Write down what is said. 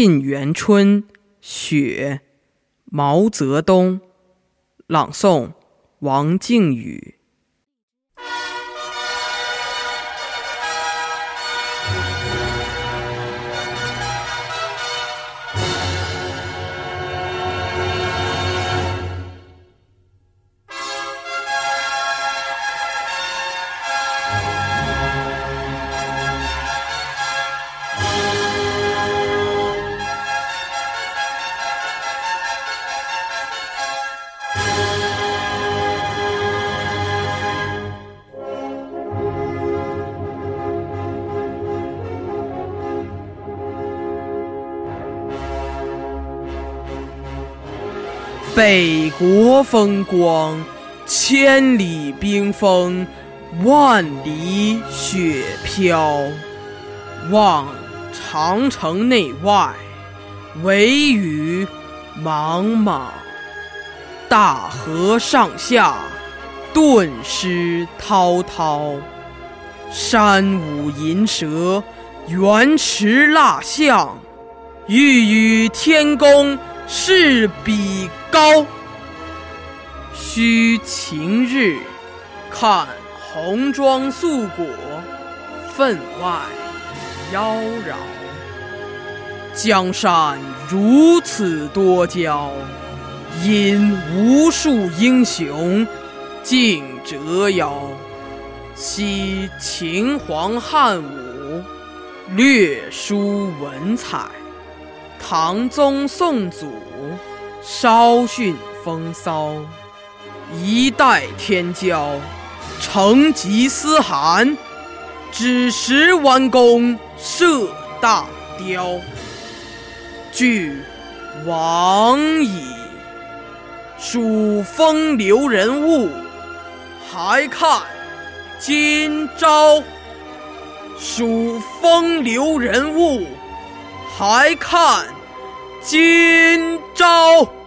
沁园春·雪，毛泽东。朗诵：王靖宇。北国风光，千里冰封，万里雪飘。望长城内外，惟余莽莽。大河上下，顿失滔滔。山舞银蛇，原驰蜡象，欲与天公试比高。须晴日，看红装素裹，分外妖娆。江山如此多娇，引无数英雄竞折腰。惜秦皇汉武，略输文采；唐宗宋祖，稍逊风骚。一代天骄，成吉思汗，只识弯弓射大雕。俱往矣，数风流人物，还看。今朝，数风流人物，还看今朝。